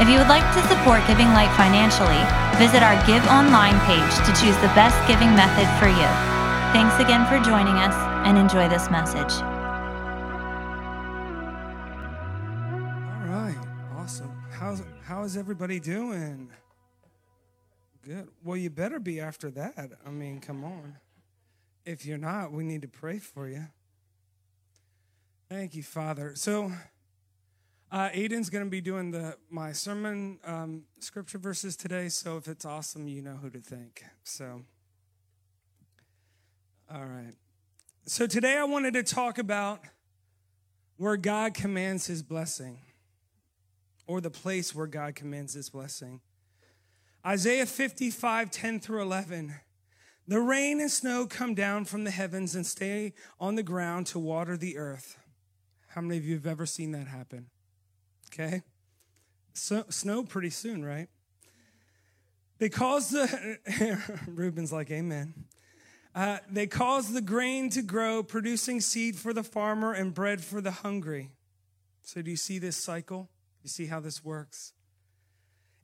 If you would like to support Giving Light financially, visit our Give Online page to choose the best giving method for you. Thanks again for joining us and enjoy this message. All right, awesome. How's how is everybody doing? Good. Well, you better be after that. I mean, come on. If you're not, we need to pray for you. Thank you, Father. So, uh, Aiden's going to be doing the my sermon um, scripture verses today. So, if it's awesome, you know who to thank. So, all right. So today I wanted to talk about where God commands His blessing, or the place where God commands His blessing. Isaiah 55, 10 through 11. The rain and snow come down from the heavens and stay on the ground to water the earth. How many of you have ever seen that happen? Okay. So, snow pretty soon, right? They cause the, Reuben's like, Amen. Uh, they cause the grain to grow, producing seed for the farmer and bread for the hungry. So, do you see this cycle? You see how this works?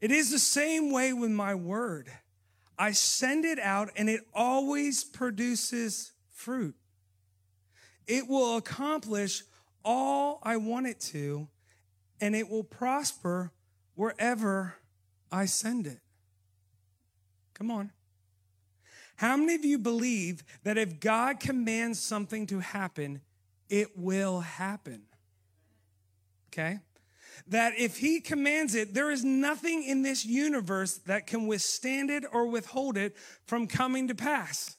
It is the same way with my word. I send it out and it always produces fruit. It will accomplish all I want it to, and it will prosper wherever I send it. Come on. How many of you believe that if God commands something to happen, it will happen? Okay? That if He commands it, there is nothing in this universe that can withstand it or withhold it from coming to pass.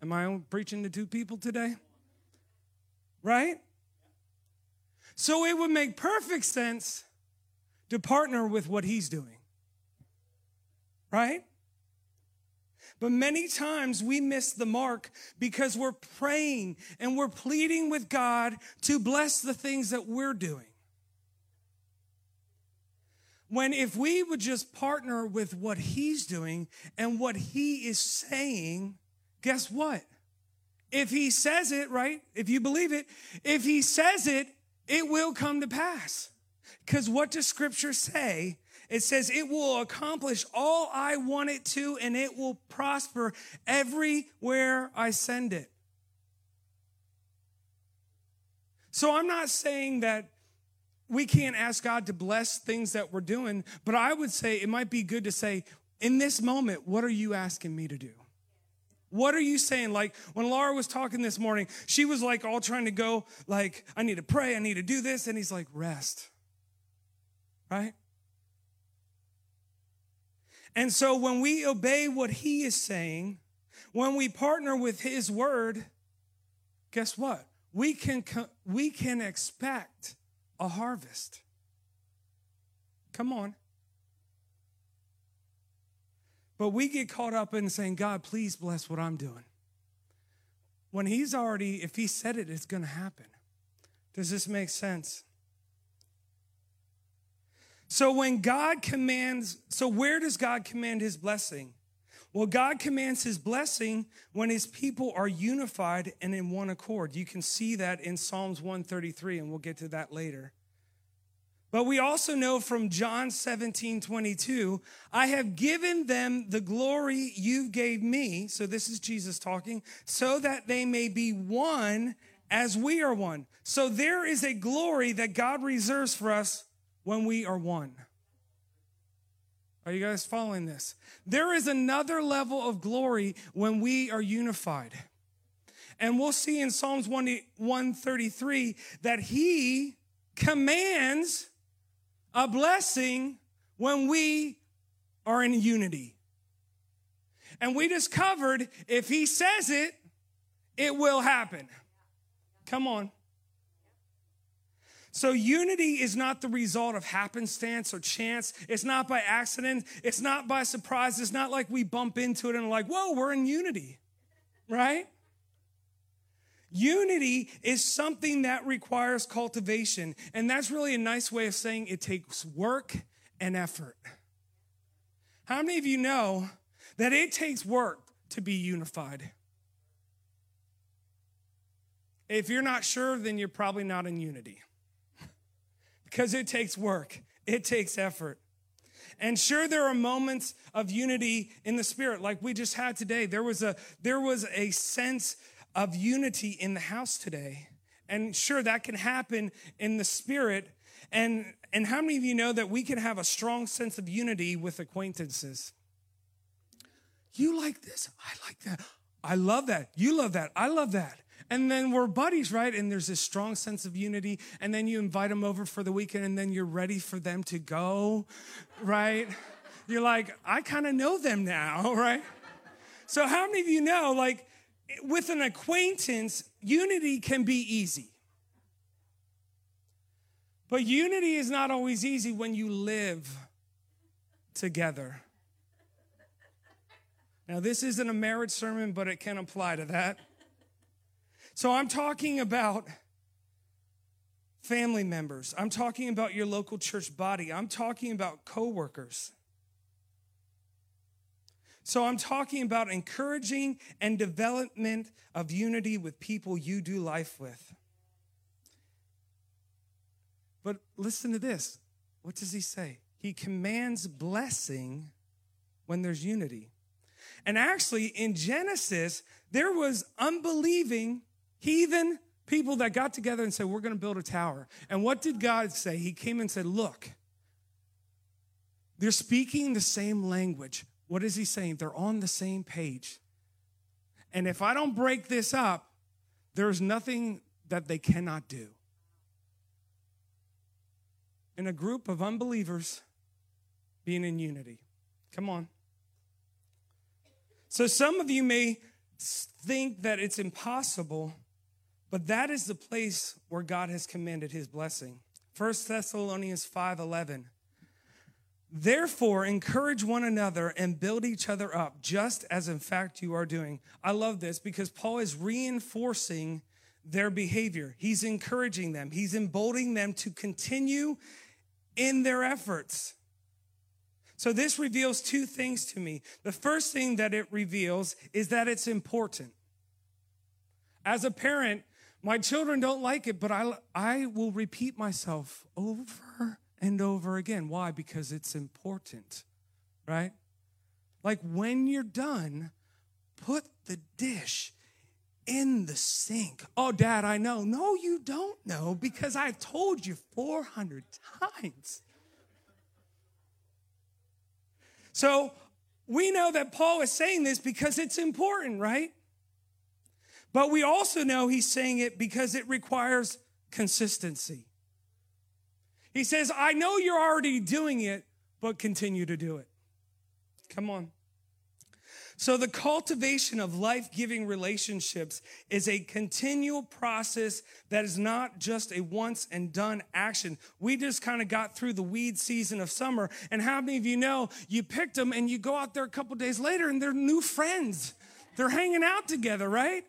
Am I preaching to two people today? Right? So it would make perfect sense to partner with what He's doing. Right? But many times we miss the mark because we're praying and we're pleading with God to bless the things that we're doing. When if we would just partner with what He's doing and what He is saying, guess what? If He says it, right? If you believe it, if He says it, it will come to pass. Because what does Scripture say? It says, It will accomplish all I want it to, and it will prosper everywhere I send it. So I'm not saying that we can't ask God to bless things that we're doing, but I would say it might be good to say, in this moment, what are you asking me to do? What are you saying? Like when Laura was talking this morning, she was like all trying to go, like, I need to pray, I need to do this. And he's like, rest. Right? And so when we obey what he is saying, when we partner with his word, guess what? We can, we can expect a harvest. Come on. But we get caught up in saying, God, please bless what I'm doing. When he's already, if he said it, it's going to happen. Does this make sense? So when God commands, so where does God command his blessing? Well, God commands his blessing when his people are unified and in one accord. You can see that in Psalms 133, and we'll get to that later. But we also know from John 17, 22, I have given them the glory you gave me. So this is Jesus talking, so that they may be one as we are one. So there is a glory that God reserves for us when we are one. Are you guys following this? There is another level of glory when we are unified. And we'll see in Psalms 133 that he commands a blessing when we are in unity. And we discovered if he says it, it will happen. Come on. So, unity is not the result of happenstance or chance. It's not by accident. It's not by surprise. It's not like we bump into it and like, whoa, we're in unity, right? Unity is something that requires cultivation. And that's really a nice way of saying it takes work and effort. How many of you know that it takes work to be unified? If you're not sure, then you're probably not in unity because it takes work, it takes effort. And sure, there are moments of unity in the spirit, like we just had today. There was a there was a sense of unity in the house today. And sure, that can happen in the spirit. And, and how many of you know that we can have a strong sense of unity with acquaintances? You like this. I like that. I love that. You love that. I love that. And then we're buddies, right? And there's this strong sense of unity. And then you invite them over for the weekend, and then you're ready for them to go, right? You're like, I kind of know them now, right? So, how many of you know, like, with an acquaintance, unity can be easy. But unity is not always easy when you live together. Now, this isn't a marriage sermon, but it can apply to that. So, I'm talking about family members. I'm talking about your local church body. I'm talking about coworkers. So I'm talking about encouraging and development of unity with people you do life with. But listen to this. What does he say? He commands blessing when there's unity. And actually, in Genesis, there was unbelieving heathen people that got together and said, We're going to build a tower. And what did God say? He came and said, Look, they're speaking the same language. What is he saying? They're on the same page. And if I don't break this up, there's nothing that they cannot do. In a group of unbelievers being in unity. Come on. So some of you may think that it's impossible, but that is the place where God has commanded his blessing. 1 Thessalonians 5:11 Therefore, encourage one another and build each other up, just as in fact you are doing. I love this because Paul is reinforcing their behavior. He's encouraging them, he's emboldening them to continue in their efforts. So, this reveals two things to me. The first thing that it reveals is that it's important. As a parent, my children don't like it, but I, I will repeat myself over and over again. Why? Because it's important, right? Like when you're done, put the dish in the sink. Oh, dad, I know. No, you don't know because I've told you 400 times. So we know that Paul is saying this because it's important, right? But we also know he's saying it because it requires consistency. He says, I know you're already doing it, but continue to do it. Come on. So, the cultivation of life giving relationships is a continual process that is not just a once and done action. We just kind of got through the weed season of summer. And how many of you know you picked them and you go out there a couple days later and they're new friends? They're hanging out together, right?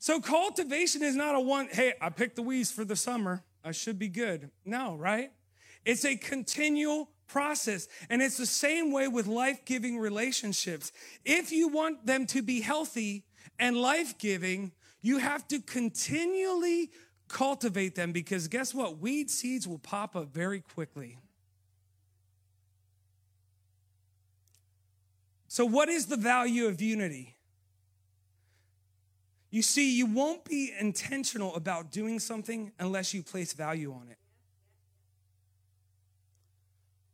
So, cultivation is not a one, hey, I picked the weeds for the summer. I should be good. No, right? It's a continual process. And it's the same way with life giving relationships. If you want them to be healthy and life giving, you have to continually cultivate them because guess what? Weed seeds will pop up very quickly. So, what is the value of unity? You see, you won't be intentional about doing something unless you place value on it.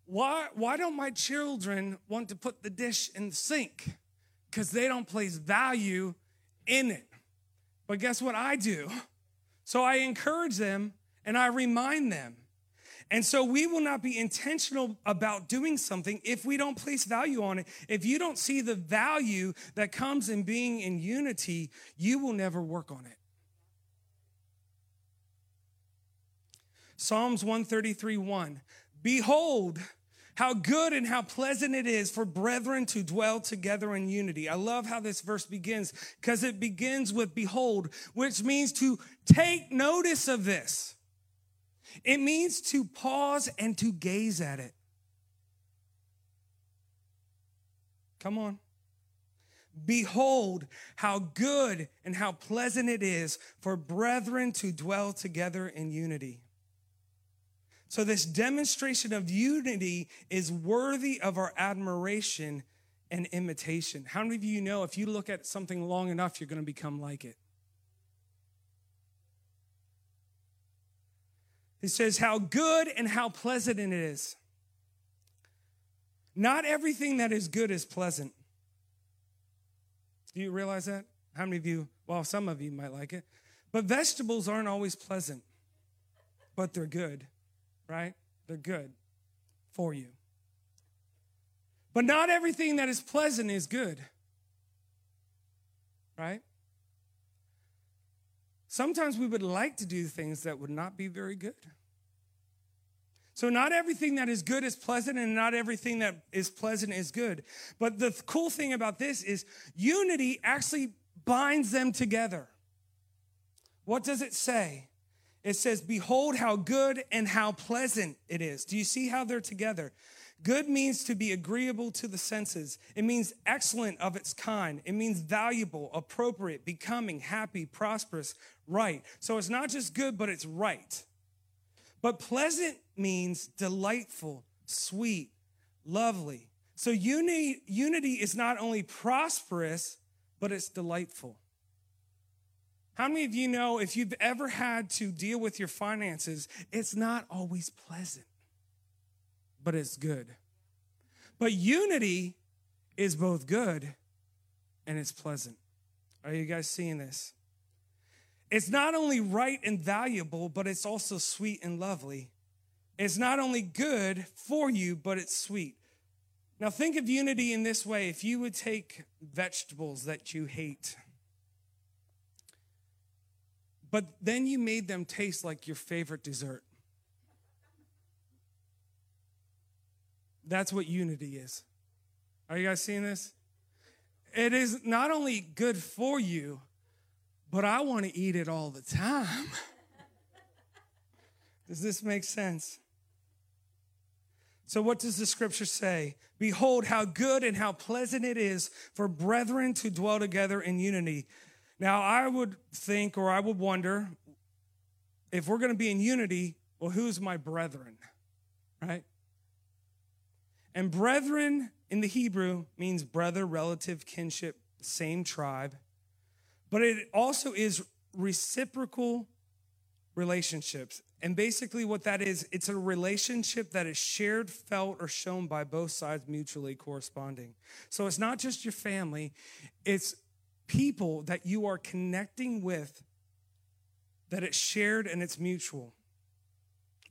Why, why don't my children want to put the dish in the sink? Because they don't place value in it. But guess what I do? So I encourage them and I remind them. And so we will not be intentional about doing something if we don't place value on it. If you don't see the value that comes in being in unity, you will never work on it. Psalms 133 1. Behold, how good and how pleasant it is for brethren to dwell together in unity. I love how this verse begins because it begins with behold, which means to take notice of this. It means to pause and to gaze at it. Come on. Behold, how good and how pleasant it is for brethren to dwell together in unity. So, this demonstration of unity is worthy of our admiration and imitation. How many of you know if you look at something long enough, you're going to become like it? He says, How good and how pleasant it is. Not everything that is good is pleasant. Do you realize that? How many of you, well, some of you might like it, but vegetables aren't always pleasant, but they're good right? They're good for you. But not everything that is pleasant is good, right? Sometimes we would like to do things that would not be very good. So, not everything that is good is pleasant, and not everything that is pleasant is good. But the cool thing about this is unity actually binds them together. What does it say? it says, Behold how good and how pleasant it is. Do you see how they're together? Good means to be agreeable to the senses. It means excellent of its kind. It means valuable, appropriate, becoming, happy, prosperous, right. So it's not just good, but it's right. But pleasant means delightful, sweet, lovely. So unity, unity is not only prosperous, but it's delightful. How many of you know if you've ever had to deal with your finances, it's not always pleasant, but it's good. But unity is both good and it's pleasant. Are you guys seeing this? It's not only right and valuable, but it's also sweet and lovely. It's not only good for you, but it's sweet. Now, think of unity in this way if you would take vegetables that you hate but then you made them taste like your favorite dessert. That's what unity is. Are you guys seeing this? It is not only good for you, but I want to eat it all the time. Does this make sense? So, what does the scripture say? Behold, how good and how pleasant it is for brethren to dwell together in unity. Now, I would think or I would wonder if we're going to be in unity, well, who's my brethren? Right? And brethren in the Hebrew means brother, relative, kinship, same tribe. But it also is reciprocal relationships. And basically, what that is, it's a relationship that is shared, felt, or shown by both sides mutually corresponding. So it's not just your family, it's people that you are connecting with that it's shared and it's mutual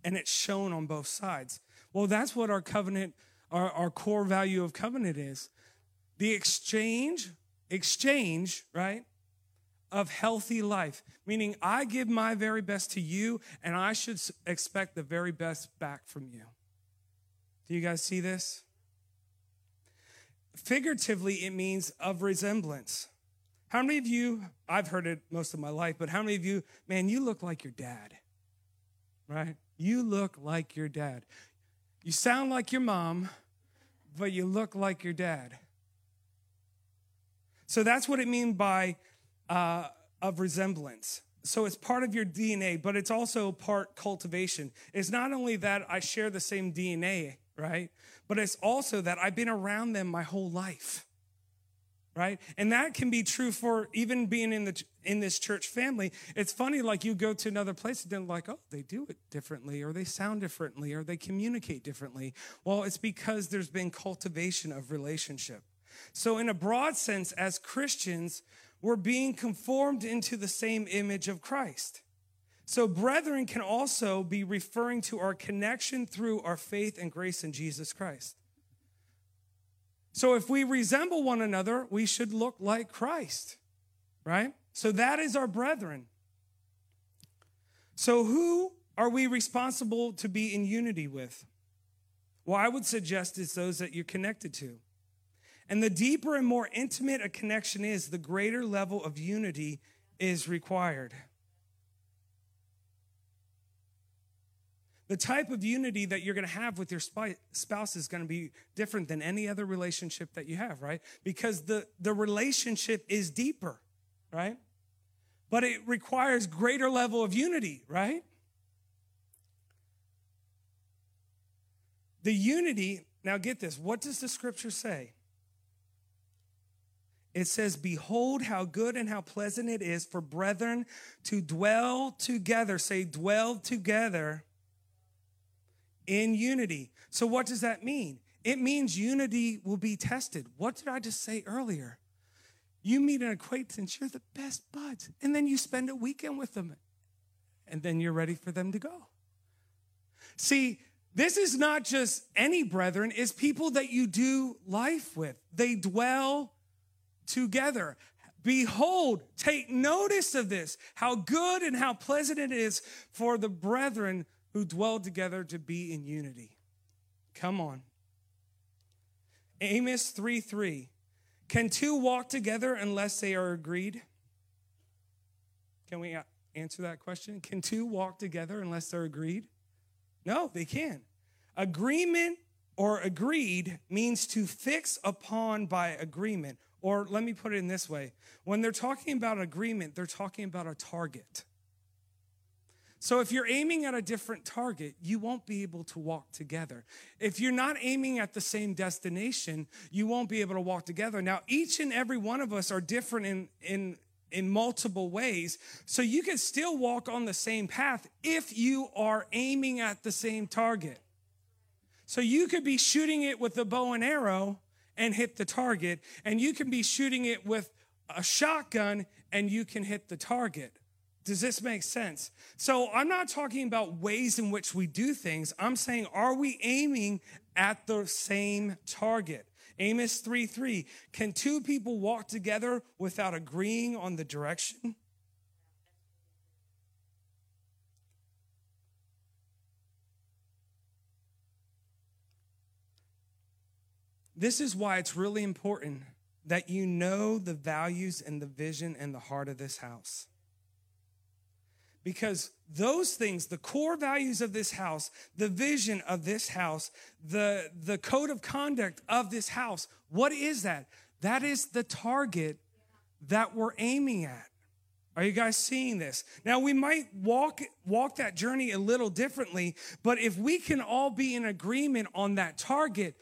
and it's shown on both sides. Well, that's what our covenant, our, our core value of covenant is. The exchange, exchange, right, of healthy life, meaning I give my very best to you and I should expect the very best back from you. Do you guys see this? Figuratively, it means of resemblance. How many of you, I've heard it most of my life, but how many of you, man, you look like your dad, right? You look like your dad. You sound like your mom, but you look like your dad. So that's what it means by uh, of resemblance. So it's part of your DNA, but it's also part cultivation. It's not only that I share the same DNA, right? But it's also that I've been around them my whole life right? And that can be true for even being in the in this church family. It's funny like you go to another place and they're like oh they do it differently or they sound differently or they communicate differently. Well it's because there's been cultivation of relationship. So in a broad sense as christians we're being conformed into the same image of christ. So brethren can also be referring to our connection through our faith and grace in jesus christ so if we resemble one another, we should look like Christ, right? So that is our brethren. So who are we responsible to be in unity with? Well, I would suggest it's those that you're connected to. And the deeper and more intimate a connection is, the greater level of unity is required. The type of unity that you're going to have with your spouse is going to be different than any other relationship that you have, right? Because the, the relationship is deeper, right? But it requires greater level of unity, right? The unity, now get this, what does the scripture say? It says, Behold, how good and how pleasant it is for brethren to dwell together. Say, dwell together in unity. So, what does that mean? It means unity will be tested. What did I just say earlier? You meet an acquaintance, you're the best buds, and then you spend a weekend with them, and then you're ready for them to go. See, this is not just any brethren, it's people that you do life with. They dwell together. Behold, take notice of this, how good and how pleasant it is for the brethren who dwell together to be in unity. Come on. Amos 3 3. Can two walk together unless they are agreed? Can we answer that question? Can two walk together unless they're agreed? No, they can't. Agreement or agreed means to fix upon by agreement. Or let me put it in this way when they're talking about agreement, they're talking about a target. So if you're aiming at a different target, you won't be able to walk together. If you're not aiming at the same destination, you won't be able to walk together. Now, each and every one of us are different in, in, in multiple ways. So you can still walk on the same path if you are aiming at the same target. So you could be shooting it with a bow and arrow and hit the target, and you can be shooting it with a shotgun and you can hit the target. Does this make sense? So I'm not talking about ways in which we do things. I'm saying, are we aiming at the same target? Amos 3 3. Can two people walk together without agreeing on the direction? This is why it's really important that you know the values and the vision and the heart of this house. Because those things, the core values of this house, the vision of this house, the, the code of conduct of this house, what is that? That is the target that we're aiming at. Are you guys seeing this? Now we might walk walk that journey a little differently, but if we can all be in agreement on that target,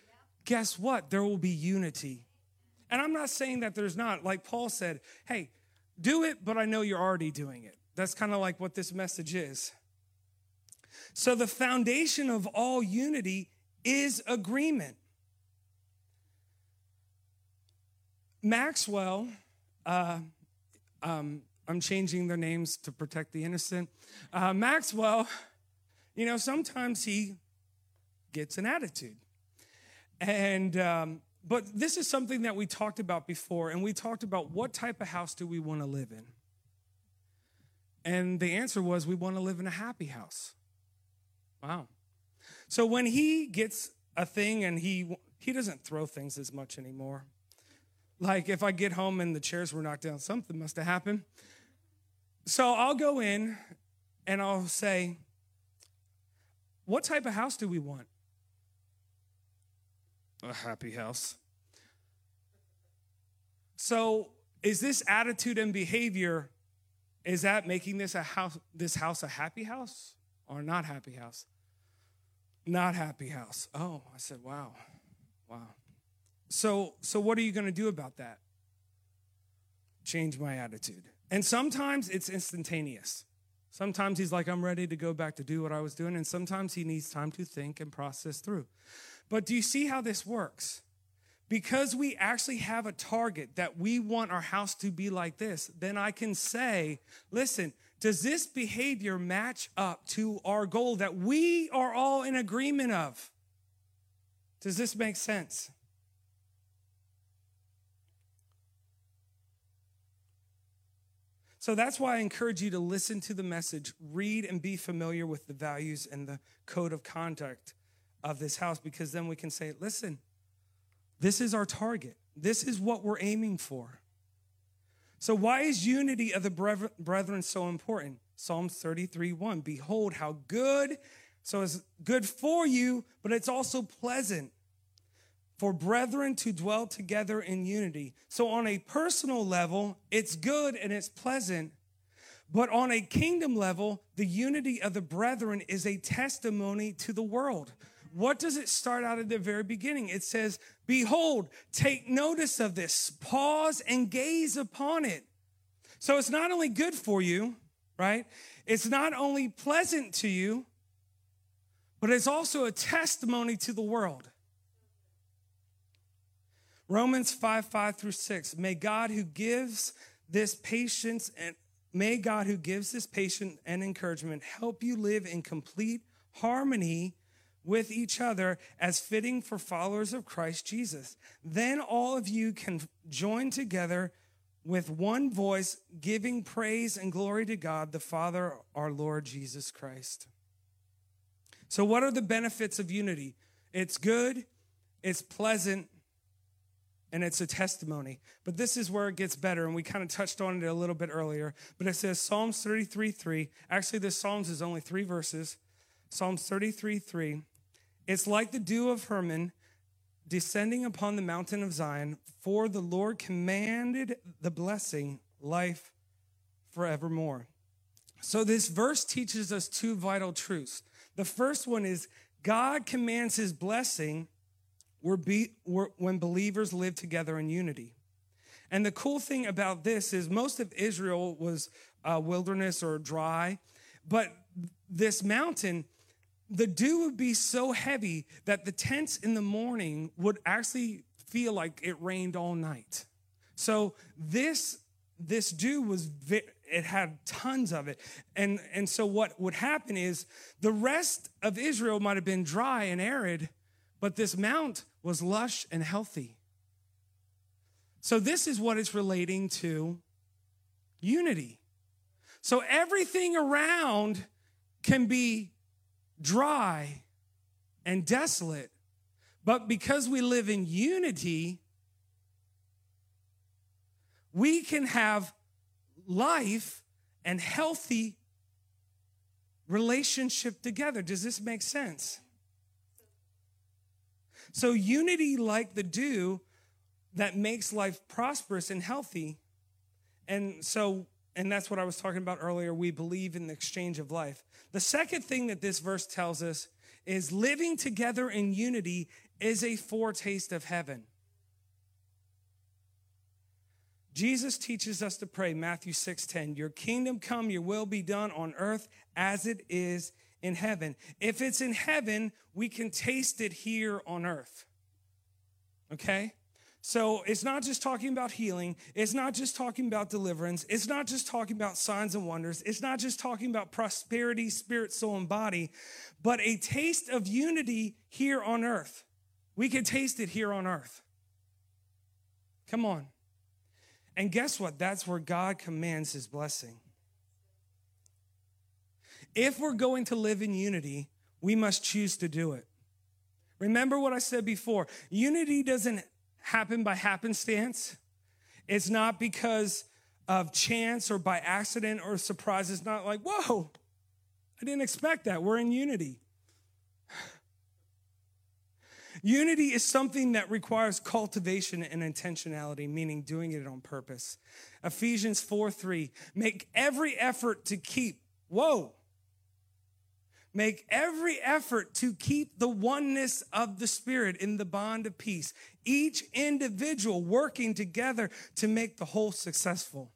guess what? There will be unity. And I'm not saying that there's not. Like Paul said, "Hey, do it, but I know you're already doing it." That's kind of like what this message is. So, the foundation of all unity is agreement. Maxwell, uh, um, I'm changing their names to protect the innocent. Uh, Maxwell, you know, sometimes he gets an attitude. And, um, but this is something that we talked about before, and we talked about what type of house do we want to live in? And the answer was, we want to live in a happy house. Wow. So when he gets a thing and he he doesn't throw things as much anymore. Like if I get home and the chairs were knocked down, something must have happened. So I'll go in and I'll say, What type of house do we want? A happy house. So is this attitude and behavior is that making this a house this house a happy house or not happy house? Not happy house. Oh, I said, wow. Wow. So so what are you going to do about that? Change my attitude. And sometimes it's instantaneous. Sometimes he's like, I'm ready to go back to do what I was doing. And sometimes he needs time to think and process through. But do you see how this works? Because we actually have a target that we want our house to be like this, then I can say, listen, does this behavior match up to our goal that we are all in agreement of? Does this make sense? So that's why I encourage you to listen to the message, read and be familiar with the values and the code of conduct of this house, because then we can say, listen, this is our target. This is what we're aiming for. So, why is unity of the brethren so important? Psalms 33 1. Behold, how good, so it's good for you, but it's also pleasant for brethren to dwell together in unity. So, on a personal level, it's good and it's pleasant. But on a kingdom level, the unity of the brethren is a testimony to the world. What does it start out at the very beginning? It says, Behold, take notice of this, pause and gaze upon it. So it's not only good for you, right? It's not only pleasant to you, but it's also a testimony to the world. Romans 5 5 through 6. May God who gives this patience and may God who gives this patience and encouragement help you live in complete harmony with each other as fitting for followers of Christ Jesus. Then all of you can join together with one voice, giving praise and glory to God, the Father, our Lord Jesus Christ. So, what are the benefits of unity? It's good, it's pleasant, and it's a testimony. But this is where it gets better, and we kind of touched on it a little bit earlier. But it says Psalms 33 3. Actually, this Psalms is only three verses. Psalms 33 3. It's like the dew of Hermon descending upon the mountain of Zion, for the Lord commanded the blessing, life forevermore. So, this verse teaches us two vital truths. The first one is God commands his blessing when believers live together in unity. And the cool thing about this is most of Israel was uh, wilderness or dry, but this mountain the dew would be so heavy that the tents in the morning would actually feel like it rained all night. So this this dew was it had tons of it. And and so what would happen is the rest of Israel might have been dry and arid, but this mount was lush and healthy. So this is what it's relating to unity. So everything around can be dry, and desolate. But because we live in unity, we can have life and healthy relationship together. Does this make sense? So, unity like the dew that makes life prosperous and healthy. And so, and that's what I was talking about earlier. We believe in the exchange of life. The second thing that this verse tells us is living together in unity is a foretaste of heaven. Jesus teaches us to pray, Matthew 6:10, "Your kingdom come, your will be done on earth as it is in heaven." If it's in heaven, we can taste it here on earth. Okay? So it's not just talking about healing. It's not just talking about deliverance. It's not just talking about signs and wonders. It's not just talking about prosperity, spirit, soul, and body, but a taste of unity here on earth. We can taste it here on earth. Come on. And guess what? That's where God commands his blessing. If we're going to live in unity, we must choose to do it. Remember what I said before unity doesn't happen by happenstance. It's not because of chance or by accident or surprise. It's not like, whoa, I didn't expect that. We're in unity. Unity is something that requires cultivation and intentionality, meaning doing it on purpose. Ephesians 4 3, make every effort to keep, whoa, Make every effort to keep the oneness of the Spirit in the bond of peace, each individual working together to make the whole successful.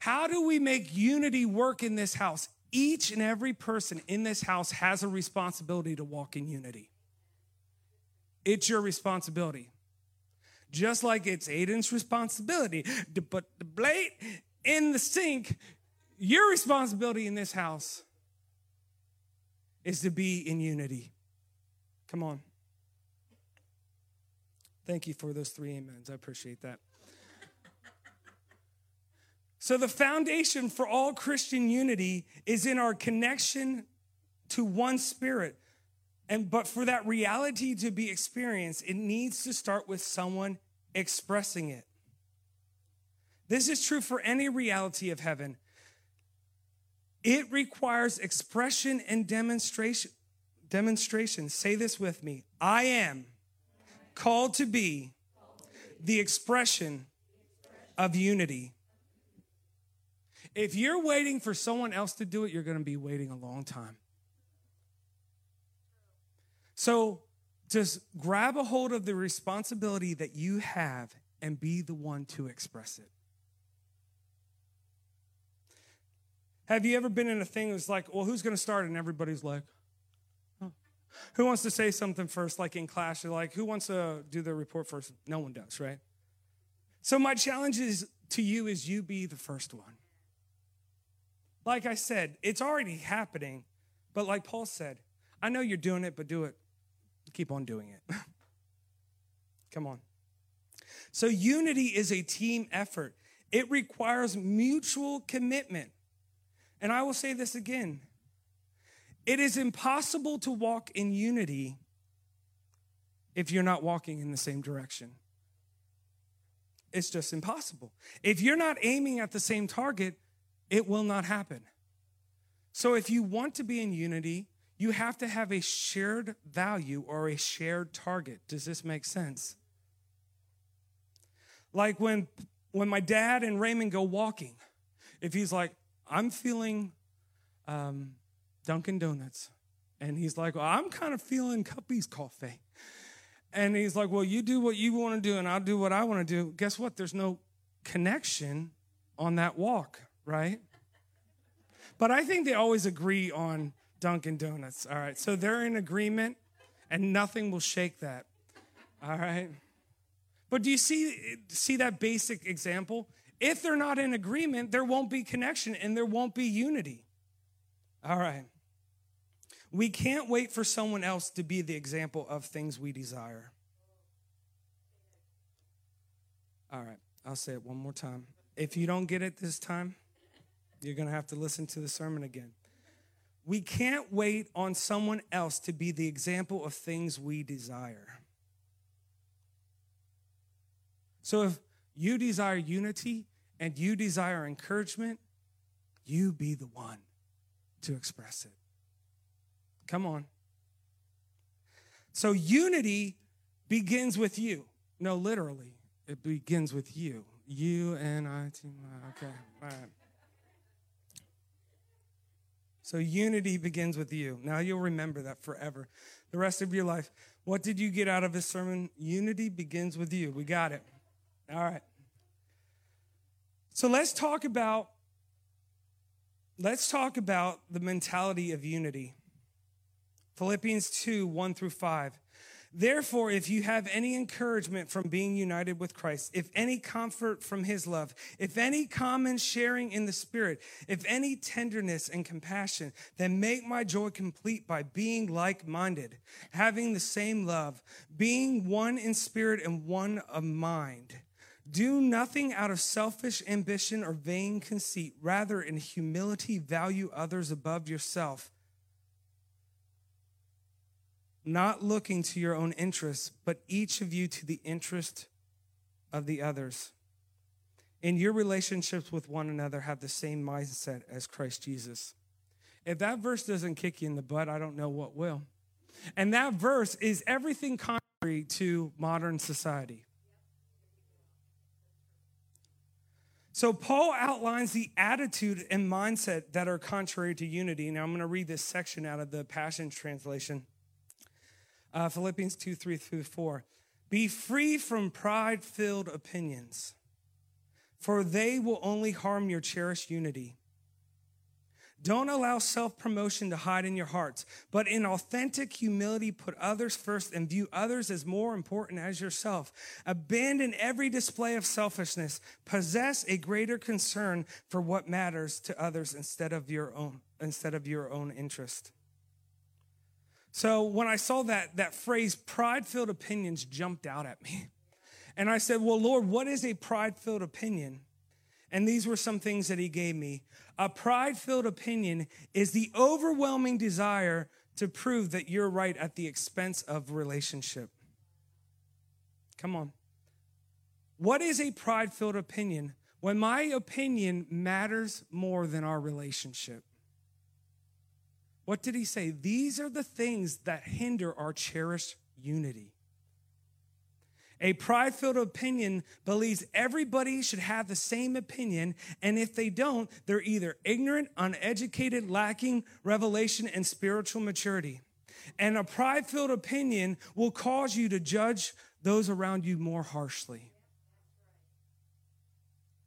How do we make unity work in this house? Each and every person in this house has a responsibility to walk in unity. It's your responsibility. Just like it's Aiden's responsibility to put the blade in the sink, your responsibility in this house is to be in unity. Come on. Thank you for those three amens. I appreciate that. So, the foundation for all Christian unity is in our connection to one spirit. And but for that reality to be experienced, it needs to start with someone expressing it. This is true for any reality of heaven. It requires expression and demonstration. Demonstration. Say this with me. I am called to be the expression of unity. If you're waiting for someone else to do it, you're going to be waiting a long time. So just grab a hold of the responsibility that you have and be the one to express it. Have you ever been in a thing that's like, well, who's going to start? And everybody's like, who wants to say something first? Like in class, you're like, who wants to do the report first? No one does, right? So my challenge is to you is you be the first one. Like I said, it's already happening, but like Paul said, I know you're doing it, but do it keep on doing it. Come on. So, unity is a team effort, it requires mutual commitment. And I will say this again it is impossible to walk in unity if you're not walking in the same direction. It's just impossible. If you're not aiming at the same target, it will not happen. So, if you want to be in unity, you have to have a shared value or a shared target. Does this make sense? Like when when my dad and Raymond go walking, if he's like, I'm feeling um, Dunkin' Donuts, and he's like, well, I'm kind of feeling Cuppy's coffee. And he's like, Well, you do what you want to do, and I'll do what I want to do. Guess what? There's no connection on that walk, right? But I think they always agree on Dunkin' Donuts. All right. So they're in agreement and nothing will shake that. All right. But do you see see that basic example? If they're not in agreement, there won't be connection and there won't be unity. All right. We can't wait for someone else to be the example of things we desire. All right. I'll say it one more time. If you don't get it this time, you're going to have to listen to the sermon again. We can't wait on someone else to be the example of things we desire. So if you desire unity and you desire encouragement, you be the one to express it. Come on. So unity begins with you. No, literally, it begins with you. You and I. Okay, all right. So unity begins with you. Now you'll remember that forever. The rest of your life. What did you get out of this sermon? Unity begins with you. We got it. All right. So let's talk about let's talk about the mentality of unity. Philippians 2, 1 through 5. Therefore, if you have any encouragement from being united with Christ, if any comfort from his love, if any common sharing in the Spirit, if any tenderness and compassion, then make my joy complete by being like minded, having the same love, being one in spirit and one of mind. Do nothing out of selfish ambition or vain conceit. Rather, in humility, value others above yourself not looking to your own interests, but each of you to the interest of the others. In your relationships with one another, have the same mindset as Christ Jesus. If that verse doesn't kick you in the butt, I don't know what will. And that verse is everything contrary to modern society. So, Paul outlines the attitude and mindset that are contrary to unity. Now, I'm going to read this section out of the Passion Translation. Uh, Philippians 2 3 through 4. Be free from pride filled opinions, for they will only harm your cherished unity. Don't allow self promotion to hide in your hearts, but in authentic humility, put others first and view others as more important as yourself. Abandon every display of selfishness. Possess a greater concern for what matters to others instead of your own, instead of your own interest. So when I saw that, that phrase, pride filled opinions, jumped out at me. And I said, Well, Lord, what is a pride filled opinion? And these were some things that he gave me. A pride filled opinion is the overwhelming desire to prove that you're right at the expense of relationship. Come on. What is a pride filled opinion? When my opinion matters more than our relationship. What did he say? These are the things that hinder our cherished unity. A pride filled opinion believes everybody should have the same opinion, and if they don't, they're either ignorant, uneducated, lacking revelation and spiritual maturity. And a pride filled opinion will cause you to judge those around you more harshly.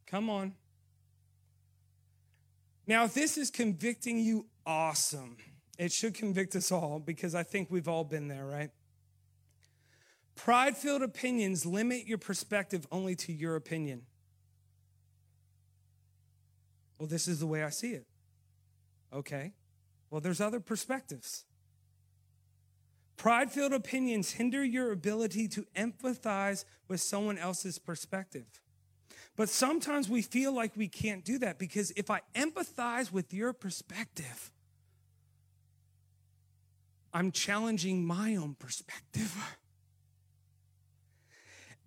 Come on. Now, if this is convicting you, awesome. It should convict us all because I think we've all been there, right? Pride filled opinions limit your perspective only to your opinion. Well, this is the way I see it. Okay. Well, there's other perspectives. Pride filled opinions hinder your ability to empathize with someone else's perspective. But sometimes we feel like we can't do that because if I empathize with your perspective, I'm challenging my own perspective.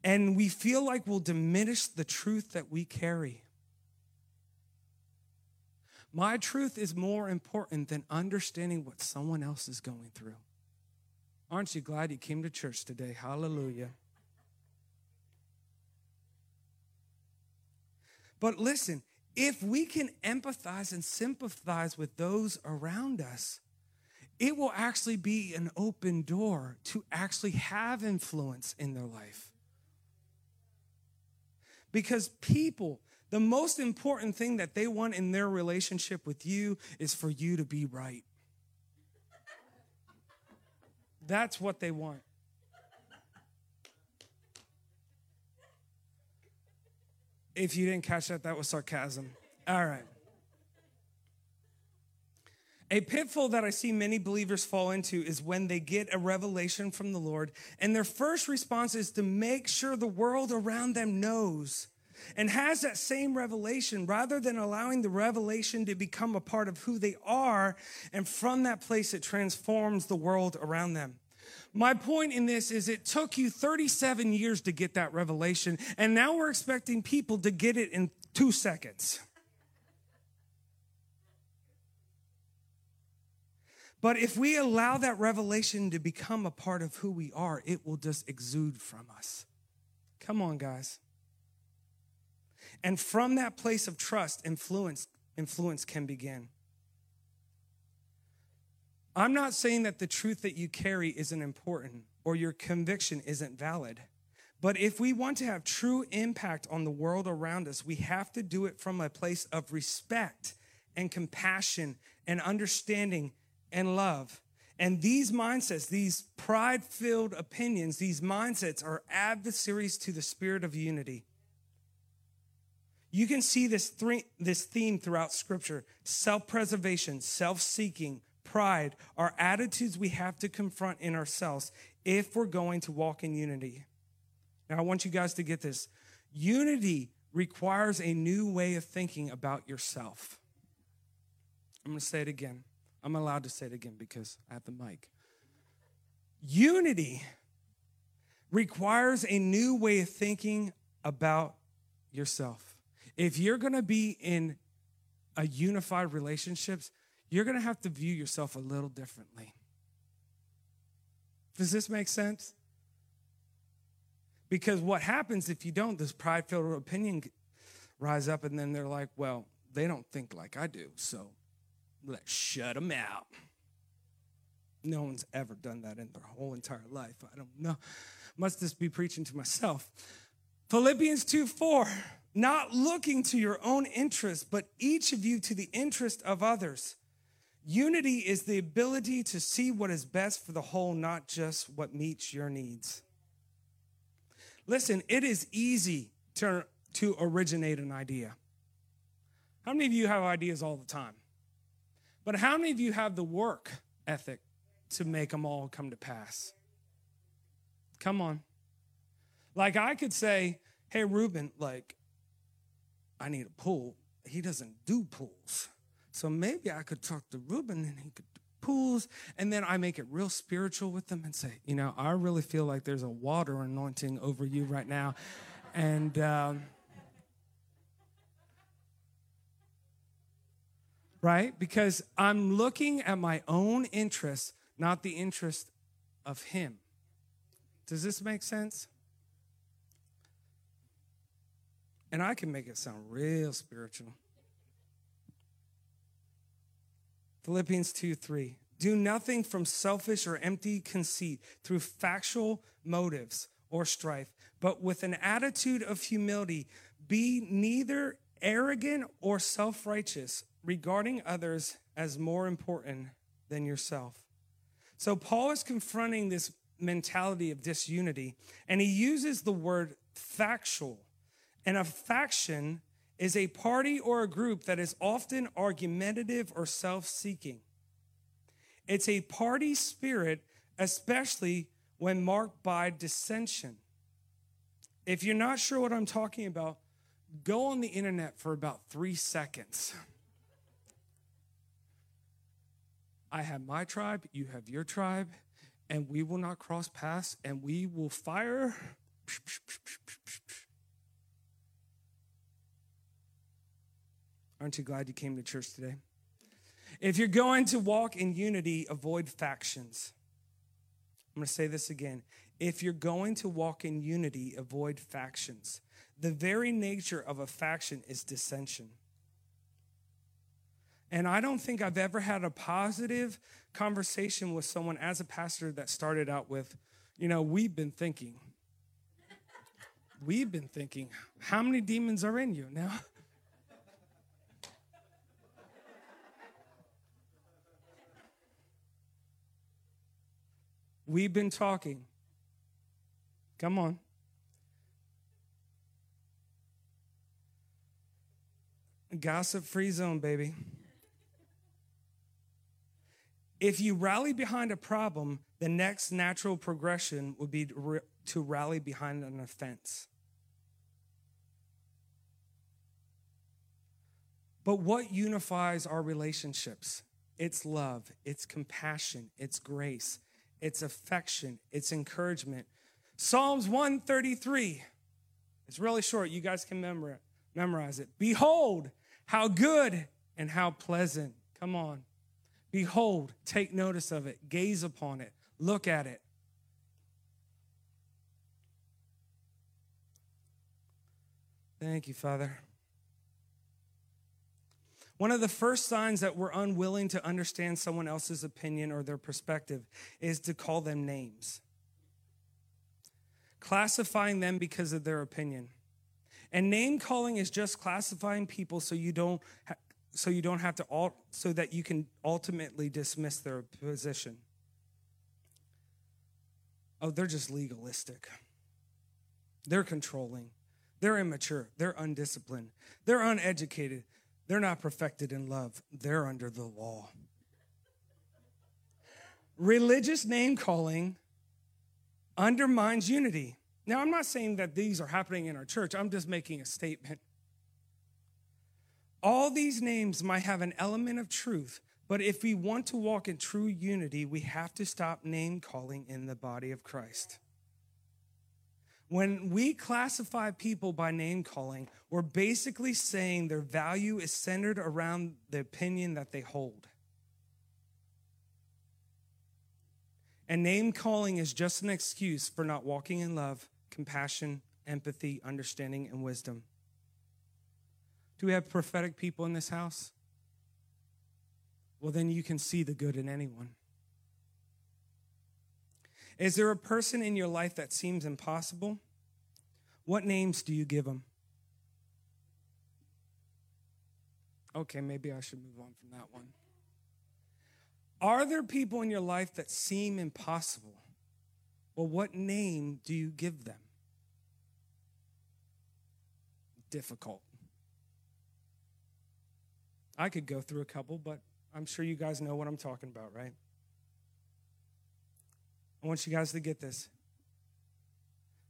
And we feel like we'll diminish the truth that we carry. My truth is more important than understanding what someone else is going through. Aren't you glad you came to church today? Hallelujah. But listen, if we can empathize and sympathize with those around us, it will actually be an open door to actually have influence in their life. Because people, the most important thing that they want in their relationship with you is for you to be right. That's what they want. If you didn't catch that, that was sarcasm. All right. A pitfall that I see many believers fall into is when they get a revelation from the Lord, and their first response is to make sure the world around them knows and has that same revelation rather than allowing the revelation to become a part of who they are. And from that place, it transforms the world around them. My point in this is it took you 37 years to get that revelation, and now we're expecting people to get it in two seconds. But if we allow that revelation to become a part of who we are, it will just exude from us. Come on, guys. And from that place of trust, influence, influence can begin. I'm not saying that the truth that you carry isn't important or your conviction isn't valid. But if we want to have true impact on the world around us, we have to do it from a place of respect and compassion and understanding and love. And these mindsets, these pride filled opinions, these mindsets are adversaries to the spirit of unity. You can see this, th- this theme throughout scripture self preservation, self seeking, pride are attitudes we have to confront in ourselves if we're going to walk in unity. Now, I want you guys to get this unity requires a new way of thinking about yourself. I'm going to say it again. I'm allowed to say it again because I have the mic. Unity requires a new way of thinking about yourself. If you're going to be in a unified relationships, you're going to have to view yourself a little differently. Does this make sense? Because what happens if you don't, this pride filled opinion rise up, and then they're like, well, they don't think like I do, so Let's shut them out. No one's ever done that in their whole entire life. I don't know. Must just be preaching to myself. Philippians 2 4, not looking to your own interest, but each of you to the interest of others. Unity is the ability to see what is best for the whole, not just what meets your needs. Listen, it is easy to, to originate an idea. How many of you have ideas all the time? But how many of you have the work ethic to make them all come to pass? Come on. Like I could say, hey, Ruben, like, I need a pool. He doesn't do pools. So maybe I could talk to Ruben and he could do pools. And then I make it real spiritual with them and say, you know, I really feel like there's a water anointing over you right now. And, um, right? Because I'm looking at my own interest, not the interest of Him. Does this make sense? And I can make it sound real spiritual. Philippians 2 3. Do nothing from selfish or empty conceit through factual motives or strife, but with an attitude of humility. Be neither arrogant or self righteous, regarding others as more important than yourself. So, Paul is confronting this mentality of disunity, and he uses the word factual. And a faction is a party or a group that is often argumentative or self seeking. It's a party spirit, especially when marked by dissension. If you're not sure what I'm talking about, go on the internet for about three seconds. I have my tribe, you have your tribe, and we will not cross paths, and we will fire. Aren't you glad you came to church today? If you're going to walk in unity, avoid factions. I'm going to say this again. If you're going to walk in unity, avoid factions. The very nature of a faction is dissension. And I don't think I've ever had a positive conversation with someone as a pastor that started out with, you know, we've been thinking. We've been thinking, how many demons are in you now? We've been talking. Come on. Gossip free zone, baby. If you rally behind a problem, the next natural progression would be to rally behind an offense. But what unifies our relationships? It's love, it's compassion, it's grace, it's affection, it's encouragement. Psalms 133. It's really short. You guys can memorize it. Behold, how good and how pleasant. Come on. Behold, take notice of it, gaze upon it, look at it. Thank you, Father. One of the first signs that we're unwilling to understand someone else's opinion or their perspective is to call them names, classifying them because of their opinion. And name calling is just classifying people so you don't so you don't have to all so that you can ultimately dismiss their position. Oh, they're just legalistic. They're controlling. They're immature. They're undisciplined. They're uneducated. They're not perfected in love, they're under the law. Religious name calling undermines unity. Now, I'm not saying that these are happening in our church, I'm just making a statement. All these names might have an element of truth, but if we want to walk in true unity, we have to stop name calling in the body of Christ. When we classify people by name calling, we're basically saying their value is centered around the opinion that they hold. And name calling is just an excuse for not walking in love, compassion, empathy, understanding, and wisdom. Do we have prophetic people in this house? Well, then you can see the good in anyone. Is there a person in your life that seems impossible? What names do you give them? Okay, maybe I should move on from that one. Are there people in your life that seem impossible? Well, what name do you give them? Difficult. I could go through a couple, but I'm sure you guys know what I'm talking about, right? I want you guys to get this.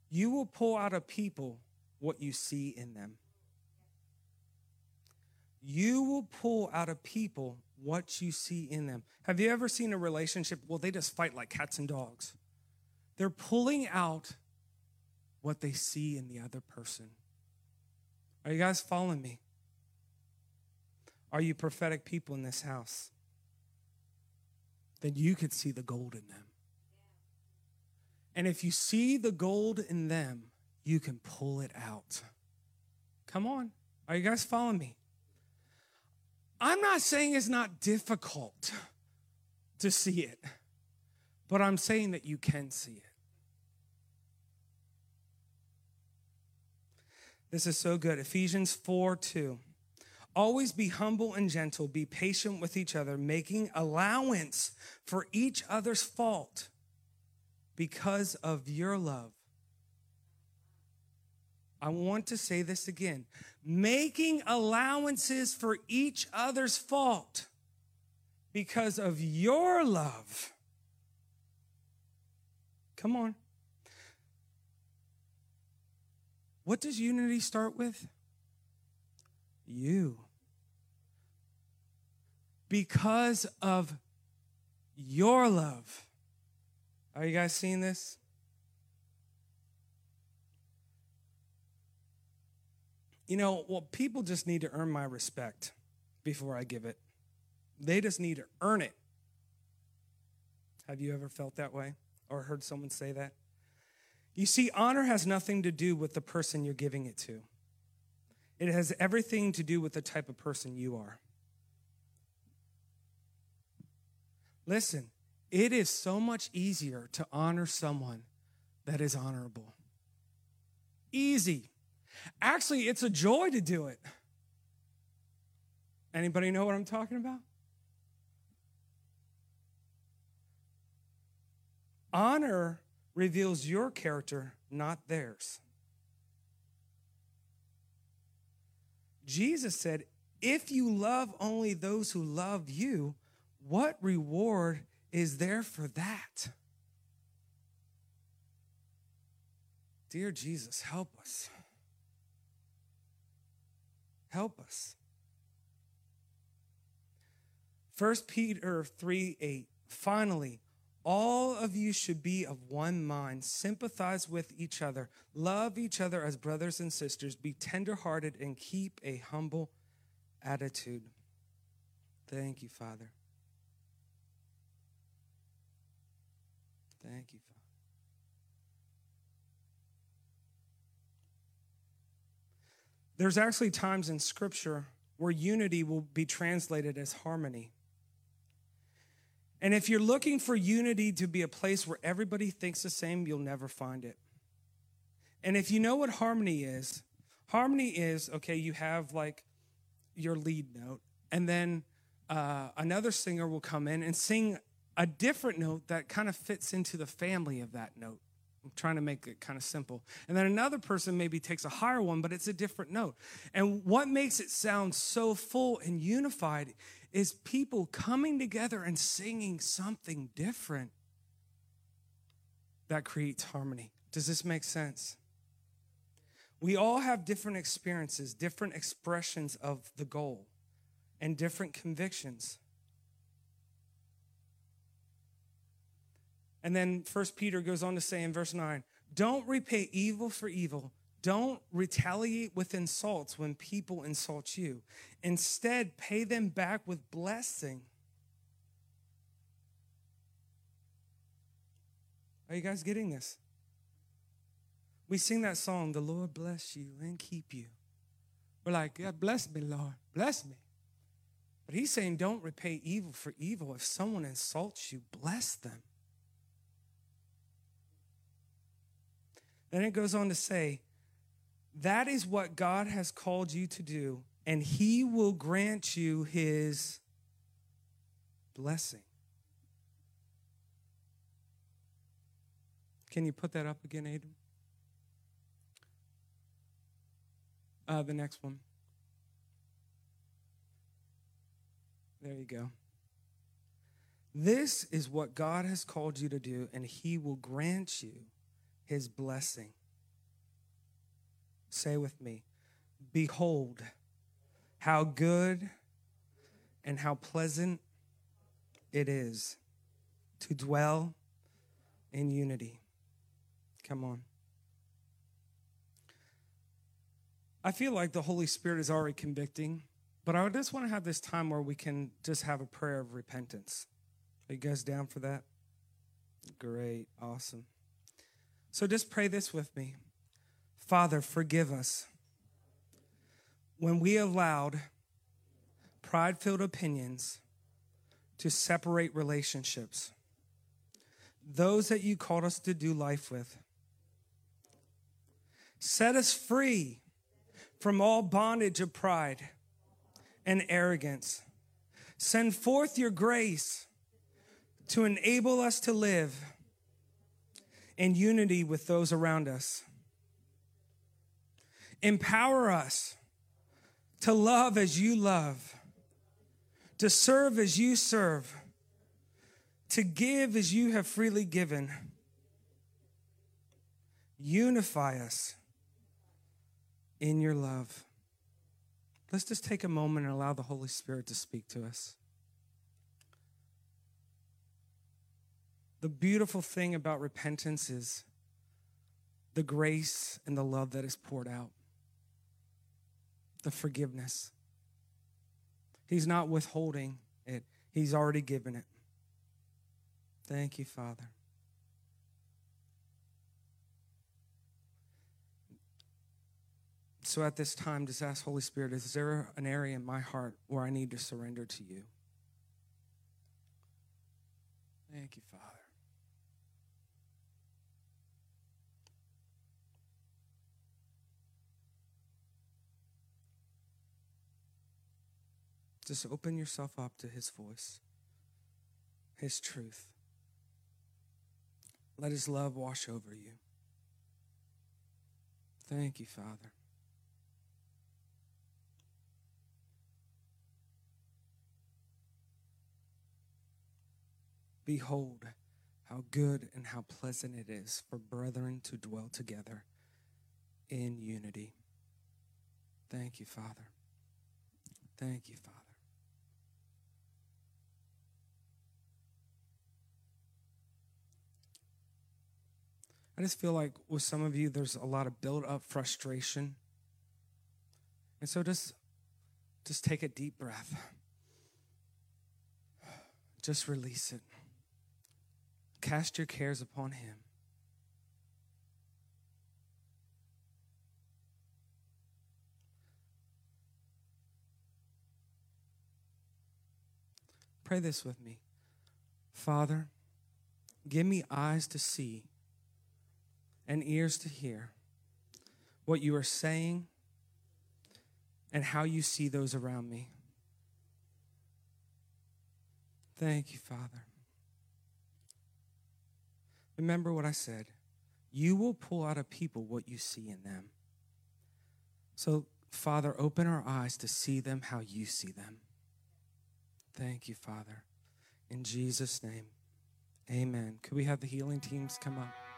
You will pull out of people what you see in them. You will pull out of people what you see in them. Have you ever seen a relationship? Well, they just fight like cats and dogs. They're pulling out what they see in the other person. Are you guys following me? Are you prophetic people in this house? Then you could see the gold in them. And if you see the gold in them, you can pull it out. Come on. Are you guys following me? I'm not saying it's not difficult to see it, but I'm saying that you can see it. This is so good. Ephesians 4 2. Always be humble and gentle, be patient with each other, making allowance for each other's fault because of your love. I want to say this again making allowances for each other's fault because of your love. Come on. What does unity start with? You. Because of your love. Are you guys seeing this? You know, well, people just need to earn my respect before I give it. They just need to earn it. Have you ever felt that way or heard someone say that? You see, honor has nothing to do with the person you're giving it to, it has everything to do with the type of person you are. Listen, it is so much easier to honor someone that is honorable. Easy. Actually, it's a joy to do it. Anybody know what I'm talking about? Honor reveals your character, not theirs. Jesus said, If you love only those who love you, what reward is there for that? Dear Jesus, help us. Help us. 1 Peter 3 8. Finally, all of you should be of one mind, sympathize with each other, love each other as brothers and sisters, be tenderhearted, and keep a humble attitude. Thank you, Father. Thank you, Father. There's actually times in Scripture where unity will be translated as harmony. And if you're looking for unity to be a place where everybody thinks the same, you'll never find it. And if you know what harmony is, harmony is okay, you have like your lead note, and then uh, another singer will come in and sing a different note that kind of fits into the family of that note. I'm trying to make it kind of simple. And then another person maybe takes a higher one, but it's a different note. And what makes it sound so full and unified is people coming together and singing something different that creates harmony. Does this make sense? We all have different experiences, different expressions of the goal, and different convictions. And then First Peter goes on to say in verse 9, don't repay evil for evil. Don't retaliate with insults when people insult you. Instead, pay them back with blessing. Are you guys getting this? We sing that song, The Lord bless you and keep you. We're like, yeah, bless me, Lord. Bless me. But he's saying, don't repay evil for evil. If someone insults you, bless them. Then it goes on to say, that is what God has called you to do, and He will grant you His blessing. Can you put that up again, Aiden? Uh, the next one. There you go. This is what God has called you to do, and He will grant you his blessing. Say with me Behold, how good and how pleasant it is to dwell in unity. Come on. I feel like the Holy Spirit is already convicting, but I just want to have this time where we can just have a prayer of repentance. Are you guys down for that? Great. Awesome. So just pray this with me Father, forgive us when we allowed pride filled opinions to separate relationships, those that you called us to do life with. Set us free from all bondage of pride and arrogance. Send forth your grace to enable us to live in unity with those around us. Empower us to love as you love, to serve as you serve, to give as you have freely given. Unify us in your love. Let's just take a moment and allow the Holy Spirit to speak to us. The beautiful thing about repentance is the grace and the love that is poured out, the forgiveness. He's not withholding it, He's already given it. Thank you, Father. So at this time, just ask Holy Spirit, is there an area in my heart where I need to surrender to you? Thank you, Father. Just open yourself up to His voice, His truth. Let His love wash over you. Thank you, Father. Behold, how good and how pleasant it is for brethren to dwell together in unity. Thank you, Father. Thank you, Father. I just feel like with some of you, there's a lot of built up frustration. And so just, just take a deep breath. Just release it. Cast your cares upon him. Pray this with me. Father, give me eyes to see and ears to hear what you are saying and how you see those around me. Thank you, Father. Remember what I said. You will pull out of people what you see in them. So, Father, open our eyes to see them how you see them. Thank you, Father. In Jesus' name, amen. Could we have the healing teams come up?